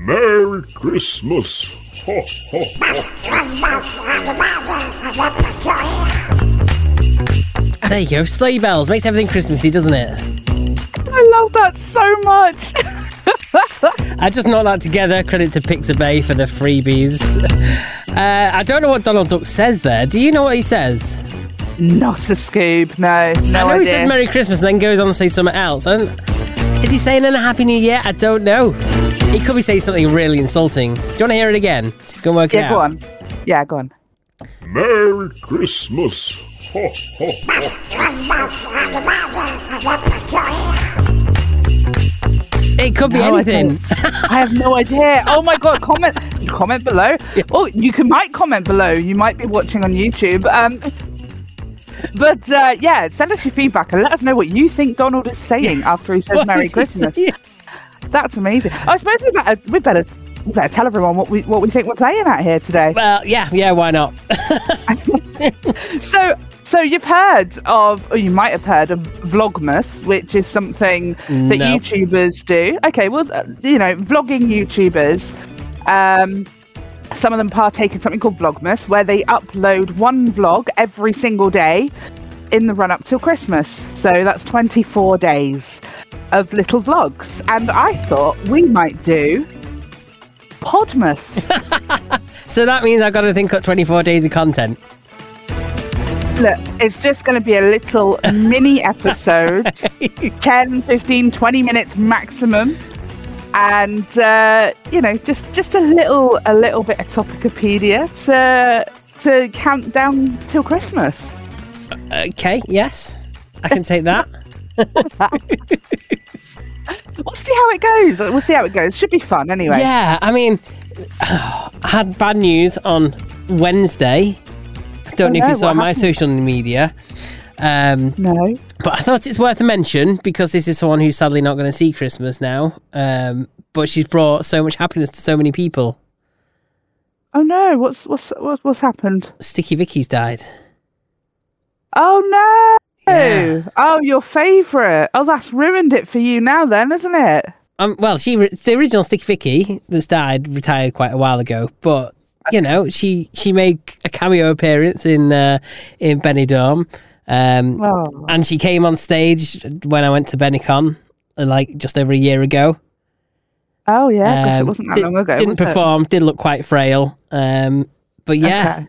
Merry Christmas. Ho, ho, There you go. Sleigh bells makes everything Christmassy, doesn't it? I love that so much. I just knocked that together. Credit to Pixabay for the freebies. Uh, I don't know what Donald Duck says there. Do you know what he says? Not a Scoob, no. No I know idea. he says Merry Christmas and then goes on to say something else. I is he saying a Happy New Year? I don't know. He could be saying something really insulting. Do you want to hear it again? See if you can work it yeah, out. go on. Yeah, go on. Merry Christmas. Ho, ho, ho. It could be No, anything. I have no idea. Oh my god, comment comment below. Oh, you can might comment below. You might be watching on YouTube. Um but uh, yeah, send us your feedback and let us know what you think Donald is saying after he says What Merry is he Christmas. That's amazing. I suppose we better we better we better tell everyone what we what we think we're playing at here today. Well, yeah, yeah, why not? So, so you've heard of, or you might have heard of Vlogmas, which is something that No. YouTubers do. Okay, well, uh, you know, vlogging YouTubers. Um, some of them partake in something called Vlogmas, where they upload one vlog every single day in the run up till Christmas. So that's 24 days of little vlogs. And I thought we might do Podmas. So that means I've got to think up 24 days of content. Look, it's just going to be a little mini episode 10, 15, 20 minutes maximum. And uh, you know, just just a little a little bit of topicopedia to to count down till Christmas. Okay, yes. I can take that. We'll see how it goes. We'll see how it goes. Should be fun anyway. Yeah, I mean, I had bad news on Wednesday. I don't Oh, know if no, you saw my happened? social media. Um, No. but I thought it's worth a mention because this is someone who's sadly not going to see Christmas now. Um, but she's brought so much happiness to so many people. Oh no. What's what's what's, what's happened? Sticky Vicky's died. Oh no. Yeah. Oh, your favourite. Oh, that's ruined it for you now, then, isn't it? Um, well, she the original Sticky Vicky that's died retired quite a while ago, but you know she she made a cameo appearance in uh, in Benidorm, um, Oh. and she came on stage when I went to Benicon uh, like just over a year ago. Oh yeah, gosh, it Um, wasn't that di- long ago. Didn't was it? perform, did look quite frail, um, but yeah. Okay.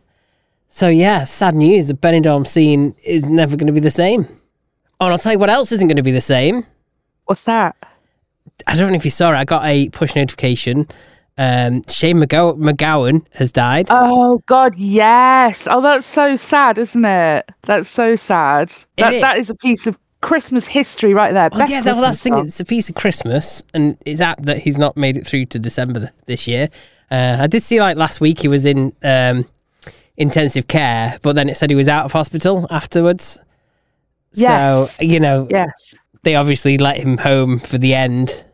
So yeah, sad news. The Benidorm scene is never going to be the same. Oh, and I'll tell you what else isn't going to be the same. What's that? I don't know if you saw it. I got a push notification. Um, Shane McGow- McGowan has died. Oh God, yes. Oh, that's so sad, isn't it? That's so sad. That is. that is a piece of Christmas history right there. Best yeah, that, well, that's the Christmas thing. It's a piece of Christmas, and it's apt that he's not made it through to December this year. Uh, I did see like last week he was in um, intensive care, but then it said he was out of hospital afterwards. Yes. So you know, Yes. they obviously let him home for the end.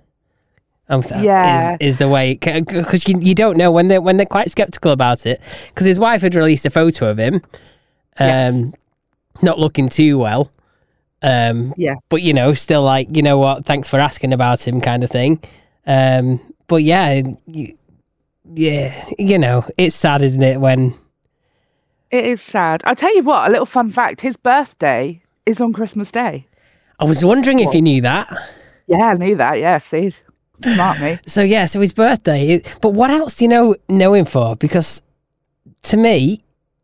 Um, Yeah. is, is the way because you, you don't know when they are when they're quite skeptical about it because his wife had released a photo of him, um, Yes. not looking too well. Um, Yeah. but you know, still like you know what? Thanks for asking about him, kind of thing. Um, but yeah, you, yeah, you know, it's sad, isn't it? When It is sad. I'll tell you what, a little fun fact: his birthday is on Christmas Day. I was wondering if you knew that. Yeah, I knew that. Yeah, see, smart me. So yeah, so his birthday. But what else do you know know him for? Because to me,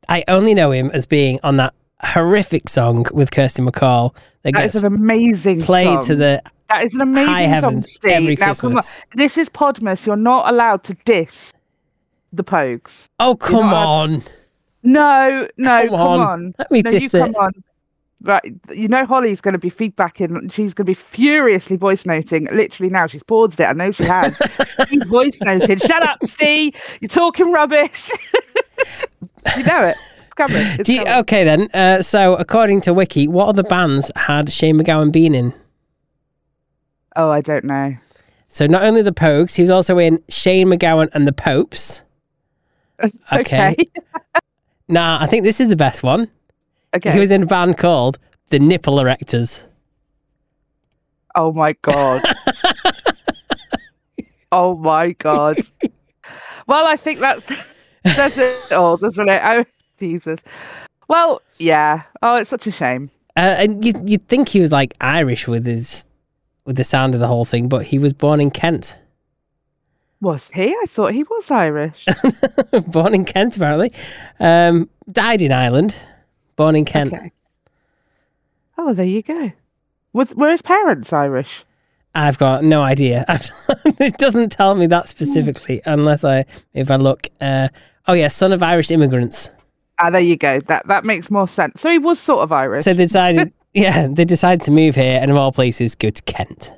I only know him as being on that horrific song with Kirsty MacColl that, That gets is an amazing played song. to the That is an amazing high song, heavens Steve. every now, come on. Christmas. This is Podmas. You're not allowed to diss the Pogues. Oh come on! No, no, Come come, on. on. Let me no, you diss come it. on. Right, you know Holly's going to be feedbacking. She's going to be furiously voice noting. Literally now, she's paused it. I know she has. she's voice noted. Shut up, Steve. You're talking rubbish. you know it. It's coming. It's you, coming. okay then. Uh, so according to Wiki, what other bands had Shane McGowan been in? Oh, I don't know. So not only the Pogues, he was also in Shane McGowan and the Popes. Okay. Okay. Nah, I think this is the best one. okay. He was in a band called the Nipple Erectors. Oh my god. Oh my god. well, I think that's that's it all, doesn't it? Oh Jesus. Well, yeah. Oh, it's such a shame. Uh, and you you'd think he was like Irish with his with the sound of the whole thing, but he was born in Kent. Was he? I thought he was Irish. born in Kent, apparently. Um, died in Ireland. Born in Kent. Okay. Oh, there you go. Was were his parents Irish? I've got no idea. it doesn't tell me that specifically, unless I if I look. Uh, oh yeah, son of Irish immigrants. Ah, there you go. That that makes more sense. So he was sort of Irish. So they decided, yeah, they decided to move here, and of all places, go to Kent.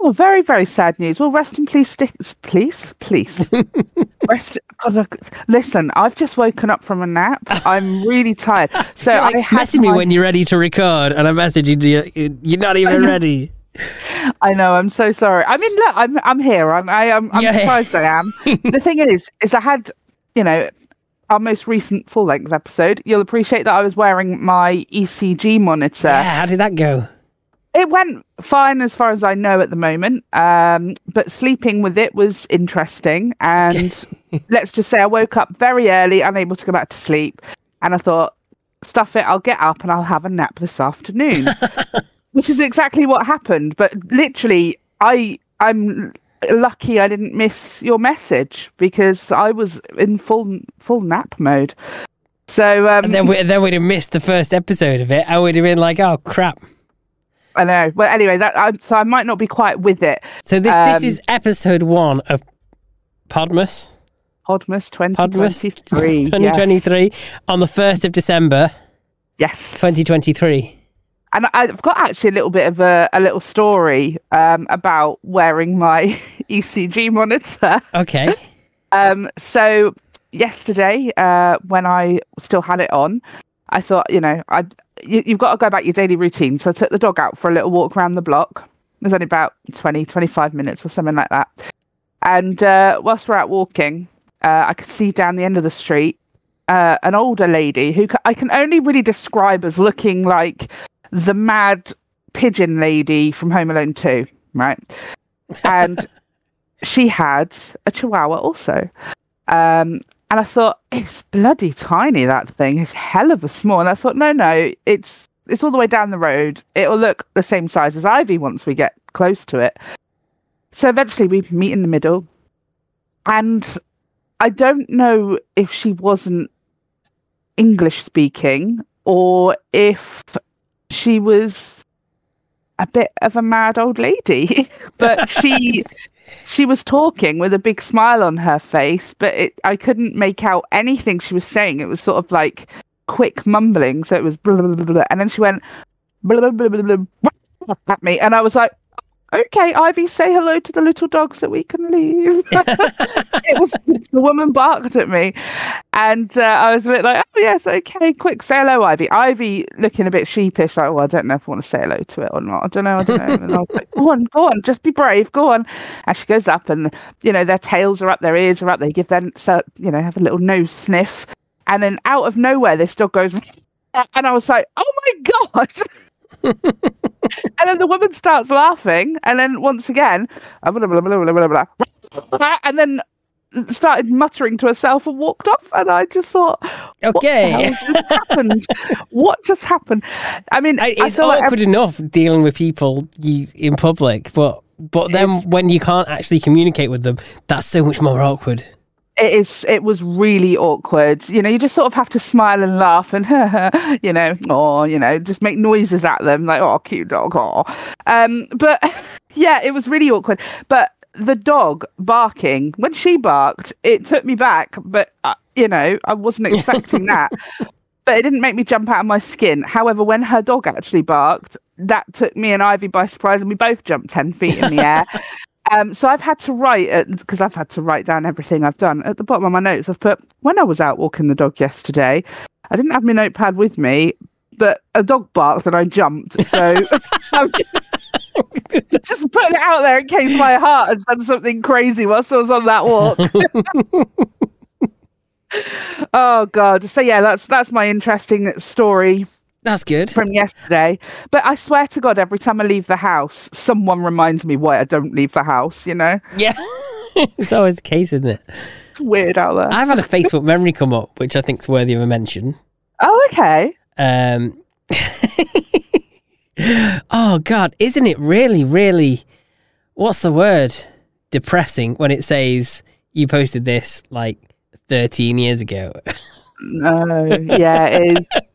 Oh, very, very sad news. Well, rest in peace, please, please. rest. God, listen, I've just woken up from a nap. I'm really tired. So You're like I had messaging me when you're ready to record, and I message you, you you're not even ready. I know. I'm so sorry. I mean, look, I'm I'm here. I'm I, I'm, I'm surprised I am. the thing is, is I had, you know, our most recent full length episode. You'll appreciate that I was wearing my ECG monitor. Yeah, how did that go? It went fine as far as I know at the moment. Um, but sleeping with it was interesting. And let's just say I woke up very early, unable to go back to sleep. And I thought, stuff it, I'll get up and I'll have a nap this afternoon. Which is exactly what happened. But literally, I I'm lucky I didn't miss your message because I was in full full nap mode. So um, And then we then we'd have missed the first episode of it. I would have been like, oh crap. I know. Well, anyway, that I, so I might not be quite with it. So this this Um, is episode one of Podmas. Podmas Podmas 2023. 2023 on the 1st of December Yes. 2023. And I've got actually a little bit of a, a little story um, about wearing my ECG monitor. Okay. Um, so yesterday, uh, when I still had it on, I thought, you know, I you, you've got to go about your daily routine. So I took the dog out for a little walk around the block. It was only about 20, 25 minutes or something like that. And uh, whilst we're out walking, uh, I could see down the end of the street uh, an older lady who I can only really describe as looking like the mad pigeon lady from Home Alone 2, right? And she had a chihuahua also. Um, and I thought, it's bloody tiny, that thing. It's hell of a small. And I thought, no, no, it's it's all the way down the road. It'll look the same size as Ivy once we get close to it. So eventually we meet in the middle. And I don't know if she wasn't English speaking or if she was a bit of a mad old lady. but she she was talking with a big smile on her face, but it, I couldn't make out anything she was saying. It was sort of like quick mumbling, so it was blah, blah, blah, blah, and then she went blah, blah, blah, blah, blah, at me, and I was like, "Okay, Ivy, say hello to the little dogs so we can leave." it was the woman barked at me, and uh, I was a bit like, "Oh yes, okay, quick, say hello, Ivy." Ivy looking a bit sheepish, like, "Oh, I don't know if I want to say hello to it or not. I don't know, I don't know." And I was like, "Go on, go on, just be brave, go on." And she goes up, and you know, their tails are up, their ears are up. They give them, so you know, have a little nose sniff, and then out of nowhere, this dog goes, and I was like, "Oh my god!" and then the woman starts laughing, and then once again, uh, blah, blah, blah, blah, blah, blah, blah, and then started muttering to herself and walked off. And I just thought, Okay. hell just happened? what just happened? I mean, I, I it's like awkward enough dealing with people you, in public, but but then It's- when you can't actually communicate with them, that's so much more awkward. It is it was really awkward. You know you just sort of have to smile and laugh and you know or you know just make noises at them like oh cute dog oh um but yeah it was really awkward. But the dog barking when she barked it took me back but uh, you know i wasn't expecting that. But it didn't make me jump out of my skin. However when her dog actually barked that took me and ivy by surprise and we both jumped 10 feet in the air um, so I've had to write because I've had to write down everything I've done. At the bottom of my notes, I've put when I was out walking the dog yesterday. I didn't have my notepad with me, but a dog barked and I jumped. So I'm just, just putting it out there in case my heart has done something crazy whilst I was on that walk. oh God! So yeah, that's that's my interesting story That's good. from yesterday. But I swear to God, every time I leave the house, someone reminds me why I don't leave the house. You know, Yeah. it's always the case, isn't it? it's weird out there. I've had a Facebook memory come up, which I think is worthy of a mention. oh, okay. Um, oh God, isn't it really, really? What's the word? Depressing when it says you posted this like 13 years ago. No, yeah, it is.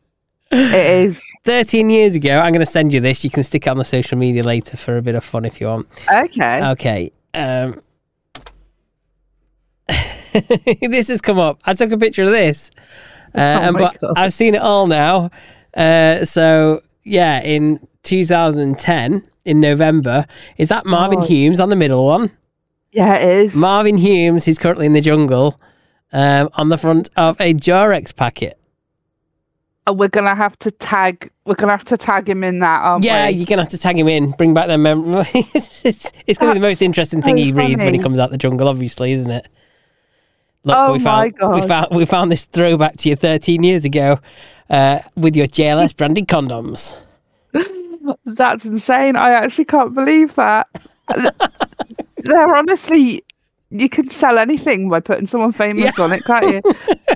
It is. 13 years ago, I'm going to send you this. You can stick it on the social media later for a bit of fun if you want. Okay. Okay. Um, this has come up. I took a picture of this, uh, and but God. I've seen it all now. Uh, so yeah, in 2010, in November, is that Marvin Oh. Humes on the middle one? yeah, it is. Marvin Humes, who's currently in the jungle, um, on the front of a Durex packet. And we're gonna have to tag. We're gonna have to tag him in that, aren't Yeah, we? you're gonna have to tag him in, bring back their memories. it's it's gonna be the most interesting thing so he reads when he comes out the jungle, obviously, isn't it? Look, Oh we my found we found we found this throwback to you 13 years ago uh, with your JLS branded condoms. That's insane. I actually can't believe that. They're honestly, you can sell anything by putting someone famous on it, can't you?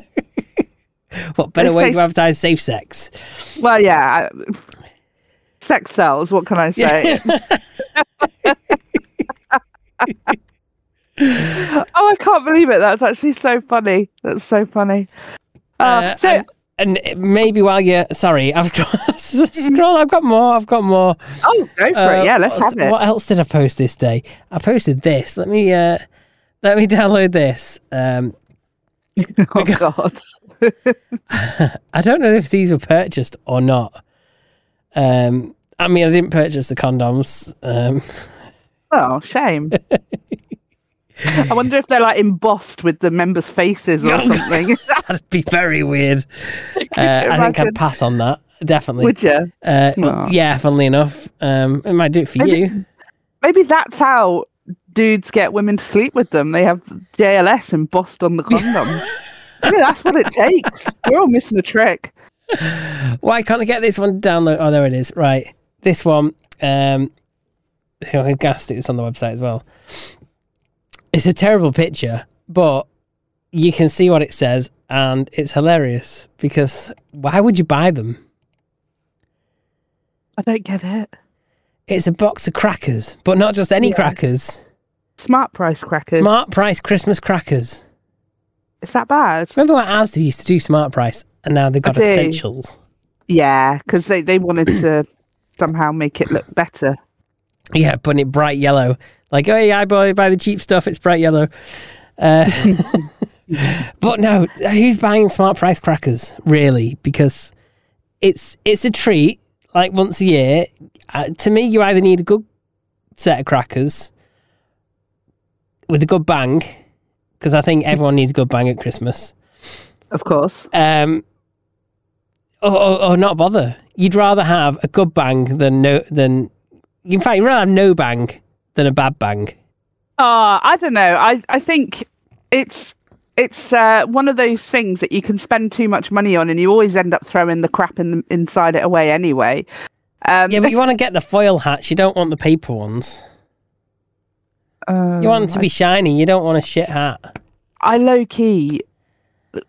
What better way to advertise safe sex? well, yeah. Sex sells. What can I say? oh, I can't believe it. That's actually so funny. That's so funny. Uh, Uh, so, and, and maybe while you're sorry, I've got scroll. I've got more. I've got more. oh, go for Uh, it. Yeah, let's have it. What else did I post this day? I posted this. Let me uh, let me download this. Um, Oh God. I don't know if these were purchased or not. Um, I mean, I didn't purchase the condoms. Um, Oh, shame. I wonder if they're like embossed with the members' faces or something. that'd be very weird. Uh, I think? I'd pass on that. Definitely. Would you? Uh, well, yeah, funnily enough, um, it might do it for Maybe- you. Maybe that's how dudes get women to sleep with them. They have JLS embossed on the condom. Maybe that's what it takes. We're all missing a trick. Why can't I get this one download? Oh, there it is. Right, this one. Um, I'm gonna on the website as well. It's a terrible picture, but you can see what it says, and it's hilarious because why would you buy them? I don't get it. It's a box of crackers, but not just any Yeah. crackers. Smart price crackers. Smart price Christmas crackers. Is that bad? Remember when Asda used to do smart price, and now they've got essentials. Yeah, because they, they wanted to somehow make it look better. Yeah, putting it bright yellow. Like, oh yeah, I buy, buy the cheap stuff. It's bright yellow. Uh, but no, who's buying smart price crackers really? Because it's it's a treat. Like once a year, uh, to me, you either need a good set of crackers with a good bang, because I think everyone needs a good bang at Christmas. Of course. Um, or, or, or not bother. You'd rather have a good bang than no than. In fact, you'd rather have no bang than a bad bang. Uh, I don't know. I, I think it's it's uh, one of those things that you can spend too much money on, and you always end up throwing the crap in the, inside it away anyway. Um, Yeah, but you want to get the foil hats. You don't want the paper ones. Uh, You want them to be shiny. You don't want a shit hat. I low key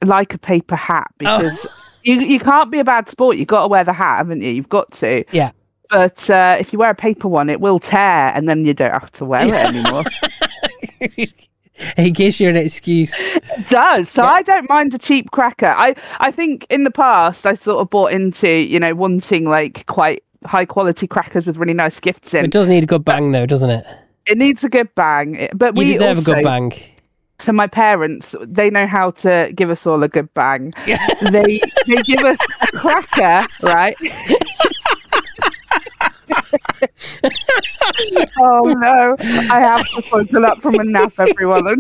like a paper hat Oh. because you you can't be a bad sport. You've got to wear the hat, haven't you? You've got to. Yeah. But uh, if you wear a paper one, it will tear, and then you don't have to wear it anymore. it gives you an excuse. It does. So Yeah. I don't mind a cheap cracker. I I think in the past I sort of bought into you know wanting like quite high quality crackers with really nice gifts in. It does need a good bang, though, doesn't it? It needs a good bang, It- but You we deserve also, a good bang. So my parents, they know how to give us all a good bang. they they give us a cracker, right? oh no! I have to pull up from a nap, everyone.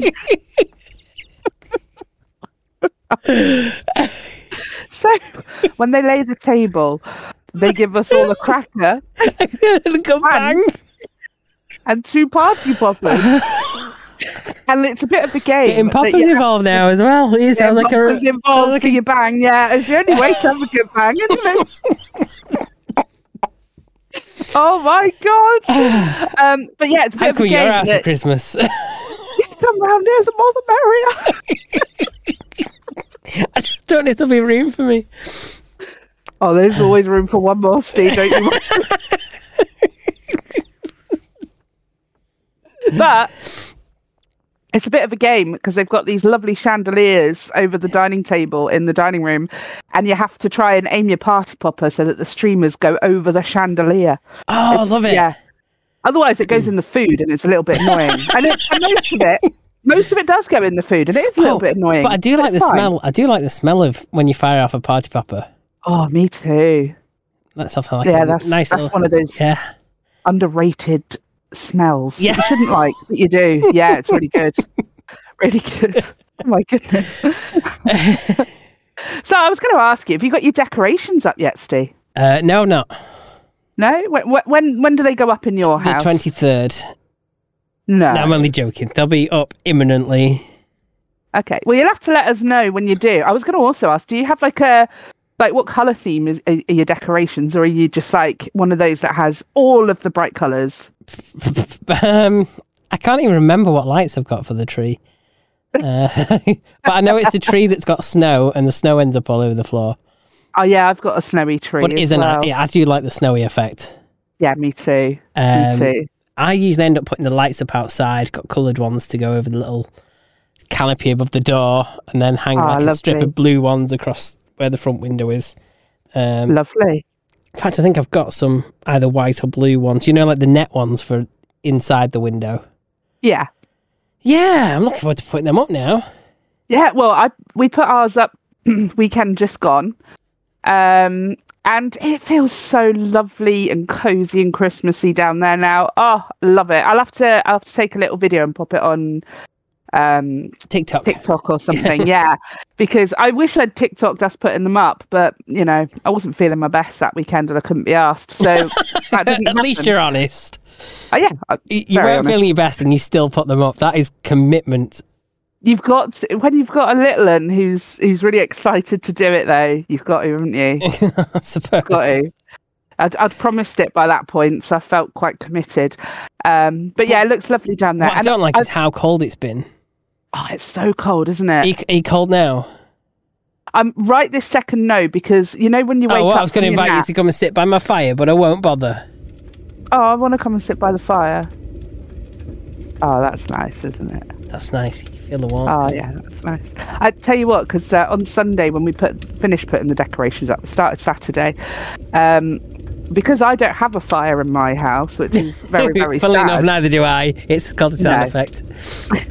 so when they lay the table, they give us all a cracker a good bang. And two party poppers. and it's a bit of a game. Getting poppers Papa's you- involved now as well. It Yeah, sounds like a. Papa's involved like for your bang. Yeah, it's the only way to have a good bang, isn't it? oh my god! Um, but yeah, it's a bit How of a game. your house for that- Christmas? Come round here, the more the merrier. I don't know if there'll be room for me. Oh, there's always room for one more, Steve. Don't you? But it's a bit of a game because they've got these lovely chandeliers over the dining table in the dining room, and you have to try and aim your party popper so that the streamers go over the chandelier. Oh, I love it. Yeah. Otherwise, it goes in the food, and it's a little bit annoying. and, it, and most of it, most of it does go in the food, and it is a little Oh, bit annoying. But I do like the fine. smell. I do like the smell of when you fire off a party popper. Oh, me too. That's something like Yeah, a that's nice that's little, one of those Yeah. underrated smells. Yeah. You shouldn't like, but you do. Yeah, it's really good. really good. Oh my goodness. so I was going to ask you, have you got your decorations up yet, Steve? Uh, no, not No? When, when when do they go up in your house? the house? twenty third. No. No, I'm only joking. They'll be up imminently. Okay. Well, you'll have to let us know when you do. I was going to also ask, do you have like a like what color theme is are your decorations, or are you just like one of those that has all of the bright colors? um, I can't even remember what lights I've got for the tree. Uh, but I know it's a tree that's got snow, and the snow ends up all over the floor. Oh yeah, I've got a snowy tree. But isn't. well. Yeah, I do like the snowy effect. Yeah, me too. Um, me too. I usually end up putting the lights up outside, got coloured ones to go over the little canopy above the door, and then hang Oh, like a strip of blue ones across where the front window is. Um, Lovely. in fact, I think I've got some either white or blue ones. You know, like the net ones for inside the window. Yeah. Yeah, I'm looking forward to putting them up now. Yeah, well, I we put ours up weekend just gone, um, and it feels so lovely and cozy and Christmassy down there now. Oh, love it! I'll have to I'll have to take a little video and pop it on um, TikTok. TikTok or something. yeah, because I wish I'd TikToked us putting them up, but you know I wasn't feeling my best that weekend and I couldn't be asked. So that didn't At least you're honest. Oh, yeah, uh, You, weren't honest. feeling your best, and you still put them up. That is commitment. you've got to- when you've got a little one who's who's really excited to do it though. You've got to, haven't you? I suppose. got to. I'd, I'd promised it by that point, so I felt quite committed. Um, but yeah, it looks lovely down there. What I don't like I- is how cold it's been. Oh, it's so cold, isn't Are it? you, are you cold now? I'm right this second. No, because you know when you wake Oh, well, up. I was going to invite you to come and sit by my fire, but I won't bother. Oh, I want to come and sit by the fire. Oh, that's nice, isn't it? That's nice. You feel the warmth. Oh, yeah, that's nice. I tell you what, because uh, on Sunday when we put finished putting the decorations up, we started Saturday. Um, because I don't have a fire in my house, which is very very Funnily sad. enough, neither do I. It's called a sound No. effect.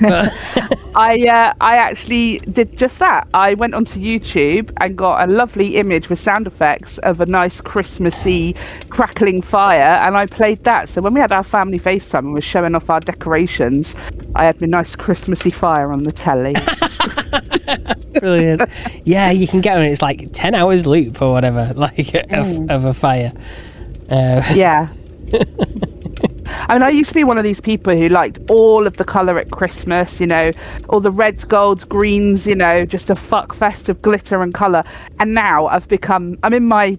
I uh, I actually did just that. I went onto YouTube and got a lovely image with sound effects of a nice Christmassy crackling fire, and I played that. So when we had our family FaceTime and was showing off our decorations, I had my nice Christmassy fire on the telly. Brilliant. yeah, you can get on. It's like ten hours loop or whatever, like of, of a fire. Uh, yeah. I mean, I used to be one of these people who liked all of the colour at Christmas, you know, all the reds, golds, greens, you know, just a fuck fest of glitter and colour. And now I've become, I'm in my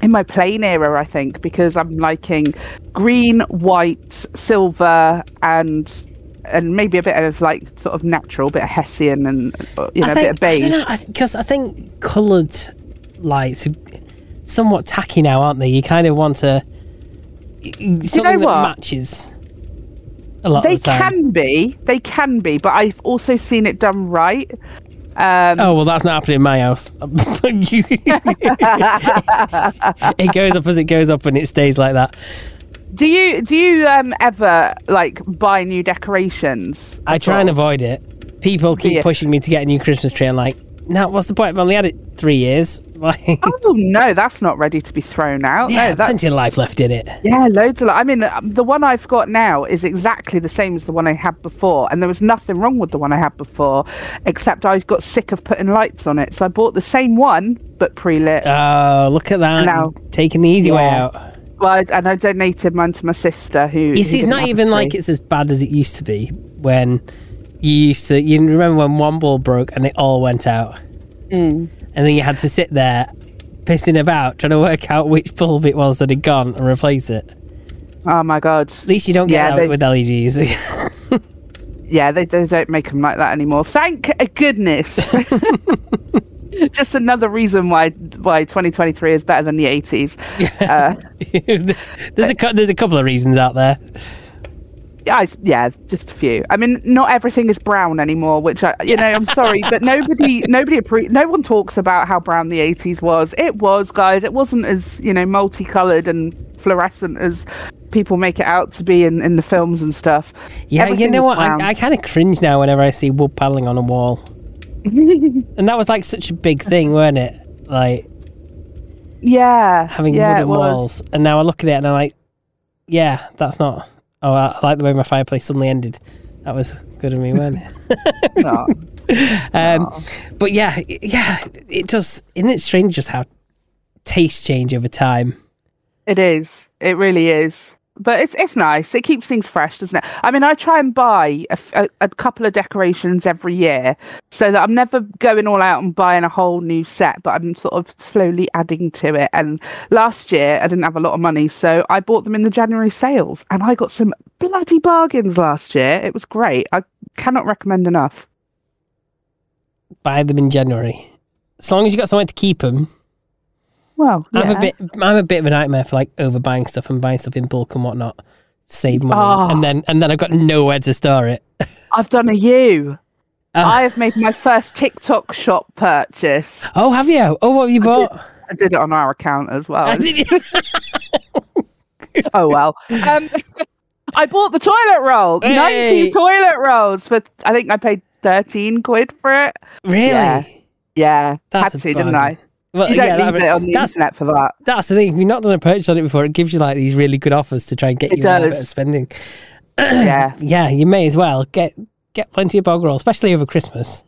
in my plain era, I think, because I'm liking green, white, silver, and and maybe a bit of like sort of natural, bit of hessian, and you know, I a think, bit of beige. I because I, think coloured lights somewhat tacky now, aren't they? You kind of want to something that what? matches. A lot They of the time. can be, they can be, but I've also seen it done right. Um, Oh well, that's not happening in my house. it goes up as it goes up, and it stays like that. Do you do you um ever like buy new decorations? I try and avoid it. People keep pushing me to get a new Christmas tree. I'm like, no, what's the point? I've only had it three years. Like, Oh no, that's not ready to be thrown out. yeah, no, that's plenty of life left in it. yeah, loads of. li- I mean, um, the one I've got now is exactly the same as the one I had before, and there was nothing wrong with the one I had before, except I got sick of putting lights on it, so I bought the same one but pre-lit. Oh, look at that! Now- taking the easy way out. well, I- and I donated mine to my sister, who You see, it's not even like it's as bad as it used to be. when you used to. You remember when one bulb broke and they all went out, Mm. And then you had to sit there pissing about trying to work out which bulb it was that had gone and replace it. Oh my god. At least you don't get Yeah, that they- with LEDs. Yeah, they, they don't make them like that anymore. Thank goodness. Just another reason why why 2023 is better than the 80s. Uh, there's a there's a couple of reasons out there. I, yeah, just a few. I mean, not everything is brown anymore, which I, you know, I'm sorry, but nobody, nobody, appre- no one talks about how brown the 80s was. It was, guys. It wasn't as you know multicolored and fluorescent as people make it out to be in, in the films and stuff. Yeah, you know what? brown. I, I kind of cringe now whenever I see wood paneling on a wall, and that was like such a big thing, weren't it? Like yeah, having yeah, wooden walls, and now I look at it and I'm like, yeah, that's not. Oh, I, I like the way my fireplace suddenly ended. That was good of me, wasn't it? No. Um, but yeah, yeah, it does. Isn't it strange just how tastes change over time? It is. It really is. But it's it's nice. It keeps things fresh, doesn't it? I mean, I try and buy a a couple of decorations every year, so that I'm never going all out and buying a whole new set. But I'm sort of slowly adding to it. And last year, I didn't have a lot of money, so I bought them in the January sales, and I got some bloody bargains last year. It was great. I cannot recommend enough. Buy them in January, as long as you got somewhere to keep them. Well, I'm a bit. I'm a bit of a nightmare for like overbuying stuff and buying stuff in bulk and whatnot. Save money, Oh. and then and then I've got nowhere to store it. I've done a you. Oh. I have made my first TikTok shop purchase. Oh, have you? Oh, what have you bought? I did it on our account as well. Did oh well. Um, I bought the toilet roll. Hey. Ninety toilet rolls for. I think I paid thirteen quid for it. really? Yeah. Yeah, That's had to, didn't I? Well, You don't yeah, that- leave it on the that's internet for that. that's the thing. If you've not done a purchase on it before, it gives you like these really good offers to try and get It you in a bit of spending. yeah, Yeah, you may as well get get plenty of bog roll, especially over Christmas.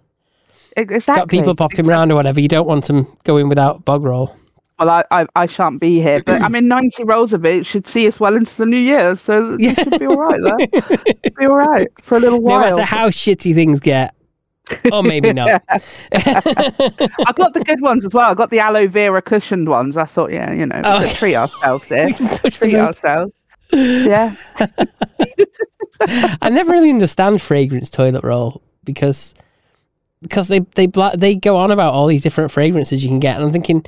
exactly. Got people popping exactly. around or whatever. You don't want them going without bog roll. Well, I, I I shan't be here, but I mean, ninety rolls of it should see us well into the new year, so Yeah. it should be all right. There, be all right for a little while. No matter how shitty things get, or maybe not. I got the good ones as well. I got the aloe vera cushioned ones. I thought, yeah, you know, Oh. treat ourselves here. Treat ourselves. Yeah. I never really understand fragrance toilet roll because because they they they go on about all these different fragrances you can get, and I'm thinking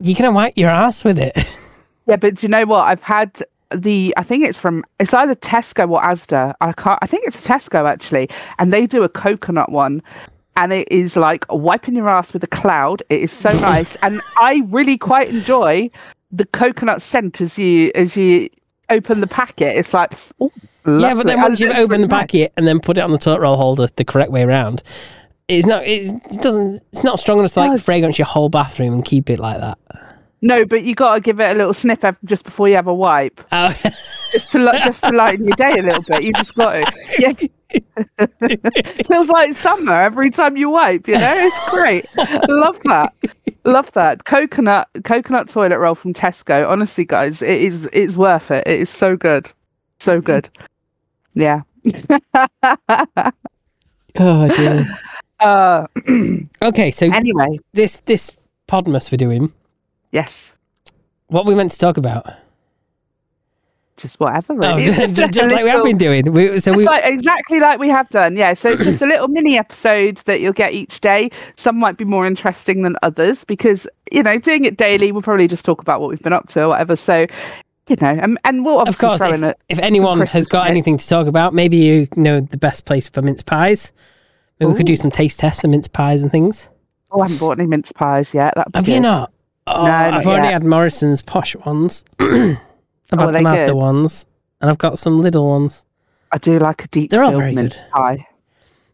you can wipe your ass with it. Yeah, but do you know what? I've had the I think it's from it's either Tesco or Asda. I can't I think it's Tesco actually. And they do a coconut one. And it is like wiping your ass with a cloud. It is so nice. and I really quite enjoy the coconut scent as you as you open the packet. It's like oh, yeah, but then once you've opened the really nice. packet and then put it on the toilet roll holder the correct way around, it's not it's, it doesn't it's not strong enough to like fragrance your whole bathroom and keep it like that. No, but you got to give it a little sniff just before you have a wipe, Oh, just to just to lighten your day a little bit. You just got to. Yeah, feels like summer every time you wipe. You know, it's great. Love that. Love that coconut coconut toilet roll from Tesco. Honestly, guys, it is it's worth it. It is so good, so good. Yeah. oh dear. uh, Okay, so anyway, this this podmas we're doing, yes, what we meant to talk about? just whatever. Oh, Really. just, just just a like we have been doing. We, so It's we like exactly like we have done, yeah. So it's just a little mini episodes that you'll get each day. Some might be more interesting than others because you know, doing it daily, we'll probably just talk about what we've been up to or whatever. So, you know, and, and we'll of course, throw if, in it. if anyone has got anything to talk about, maybe you know the best place for mince pies. Maybe we could do some taste tests of mince pies and things. Oh, I haven't bought any mince pies yet. Have you not? Oh, No, I've already yet. had Morrison's posh ones. I've Oh, had are the master good? ones, and I've got some little ones. I do like a deep They're all very good. pie.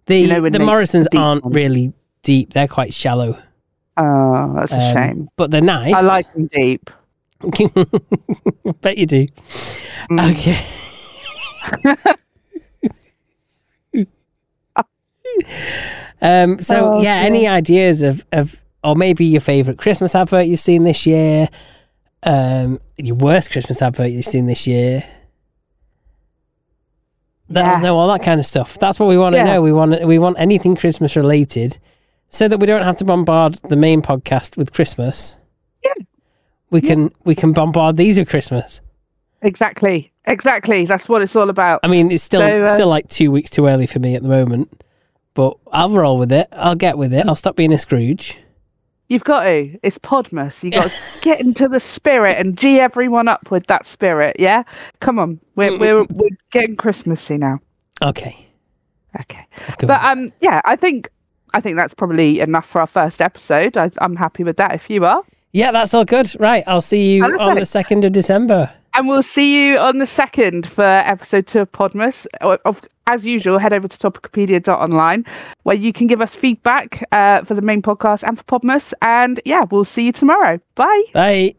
The You know the Morrisons aren't ones. really deep; they're quite shallow. Oh, that's a Um, shame. but they're nice. I like them deep. Bet you do. Mm. Okay. um. So Oh, yeah, any ideas of of or maybe your favorite Christmas advert you've seen this year? Um, your worst Christmas advert you've seen this year? Let Yeah. us know all that kind of stuff. That's what we want to Yeah. know. We want we want anything Christmas related, so that we don't have to bombard the main podcast with Christmas. Yeah. We can we can bombard these with Christmas. Exactly. Exactly. That's what it's all about. I mean, it's still So, uh, still like two weeks too early for me at the moment, but I'll roll with it. I'll get with it. I'll stop being a Scrooge. You've got to. It's Podmas. You got to get into the spirit and g everyone up with that spirit. Yeah. Come on. We're we're we're getting Christmassy now. Okay. Okay. But um, yeah, I think I think that's probably enough for our first episode. I, I'm happy with that. If you are, yeah, that's all good. Right. I'll see you on the second of December. And we'll see you on the second for episode two of Podmas. As usual, head over to topicopedia.online where you can give us feedback uh, for the main podcast and for Podmas. And yeah, we'll see you tomorrow. Bye. Bye.